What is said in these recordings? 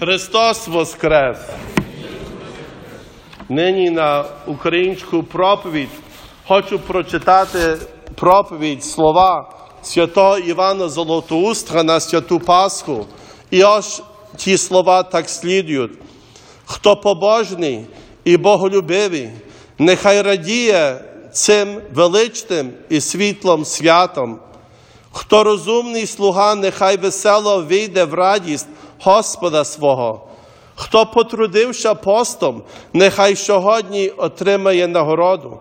Христос Воскрес! Нині на українську проповідь хочу прочитати проповідь слова святого Івана Золотоустра на святу Пасху. І ось ті слова так слідують. Хто побожний і боголюбивий, нехай радіє цим величним і світлим святом. Хто розумний слуга, нехай весело вийде в радість Господа свого. Хто потрудився постом, нехай сьогодні отримає нагороду.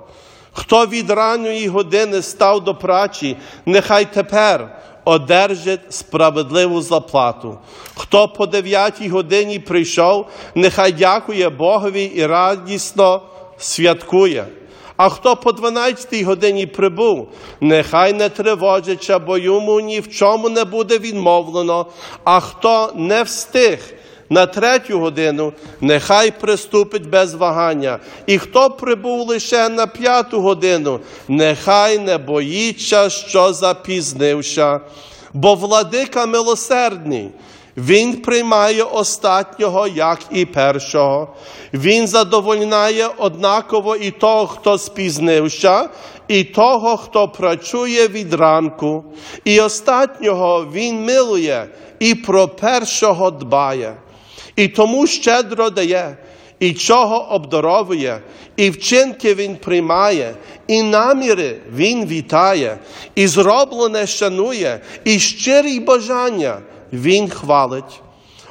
Хто від ранньої години став до прачі, нехай тепер одержить справедливу заплату. Хто по дев'ятій годині прийшов, нехай дякує Богові і радісно святкує. А хто по 12 годині прибув, нехай не тривожиться, бо йому ні в чому не буде відмовлено, а хто не встиг на третю годину, нехай приступить без вагання. І хто прибув лише на п'яту годину, нехай не боїться, що запізнився, бо владика милосердний. Він приймає остатнього, як і першого. Він задовольняє однаково і того, хто спізнився, і того, хто працює від ранку. І остатнього він милує і про першого дбає. І тому щедро дає, і чого обдаровує, і вчинки він приймає, і наміри він вітає, і зроблене шанує, і щирі бажання він хвалить.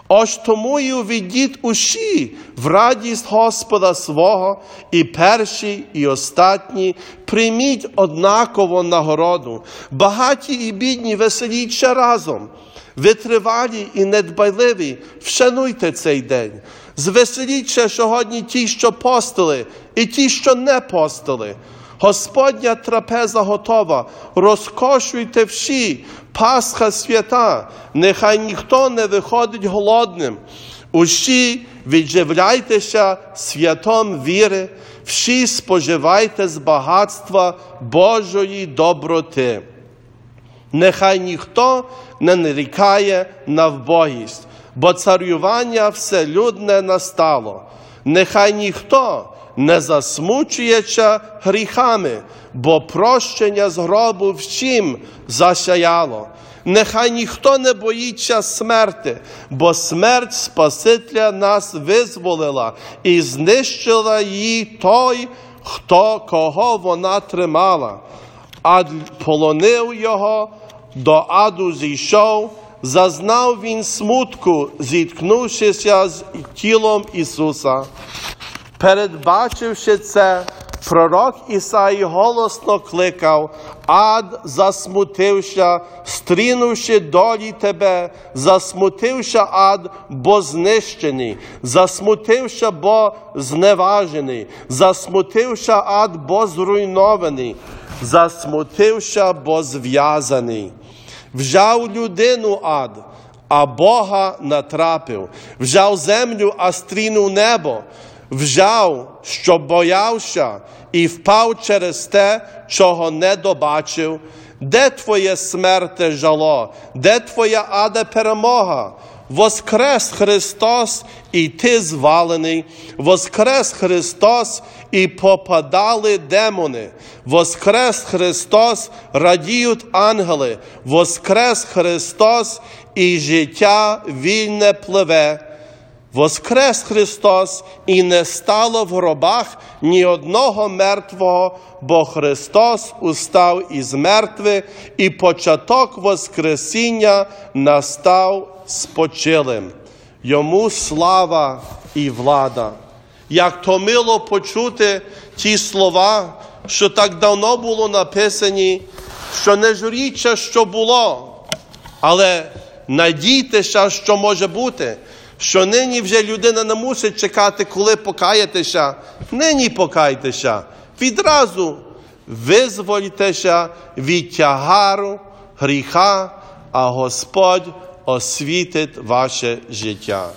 Ось тому і увідіть усі в радість Господа свого, і перші, і остатні, прийміть однаково нагороду, багаті і бідні, веселіться разом, витривалі і недбайливі, вшануйте цей день. Звеселіться сьогодні ті, що постили, і ті, що не постили. Господня трапеза готова, розкошуйте всі, Пасха свята, нехай ніхто не виходить голодним. Усі відживляйтеся святом віри, всі споживайте з багатства Божої доброти. Нехай ніхто не нарікає на вбогість, бо царювання вселюдне настало. Нехай ніхто не засмучується гріхами, бо прощення з гробу всім засяяло. Нехай ніхто не боїться смерти, бо смерть Спасителя нас визволила і знищила її той, хто кого вона тримала, а полонив його, до аду зійшов. Зазнав він смутку, зіткнувшися з тілом Ісуса. Передбачивши це, пророк Ісаї голосно кликав, ад засмутився, стрінувши долі тебе, засмутився ад, бо знищений, засмутився, бо зневажений, засмутився ад, бо зруйнований, засмутився, бо зв'язаний. Взяв людину ад, а Бога натрапив, вжав землю, а стрінув небо вжав, що боявся, і впав через те, чого не добачив. Де твоє смерте жало? Де твоя ада перемога? Воскрес Христос, і ти звалений, Воскрес Христос, і попадали демони, Воскрес Христос, радіють ангели, Воскрес Христос, і життя вільне пливе. Воскрес Христос і не стало в гробах ні одного мертвого, бо Христос устав із мертвих, і початок Воскресіння настав спочилим. Йому слава і влада. Як то мило почути ті слова, що так давно було написані, що не журіться, що було, але надійтеся, що може бути що нині вже людина не мусить чекати, коли покаятеся? Нині покайтеся. Відразу визвольтеся від тягару гріха, а Господь освітить ваше життя.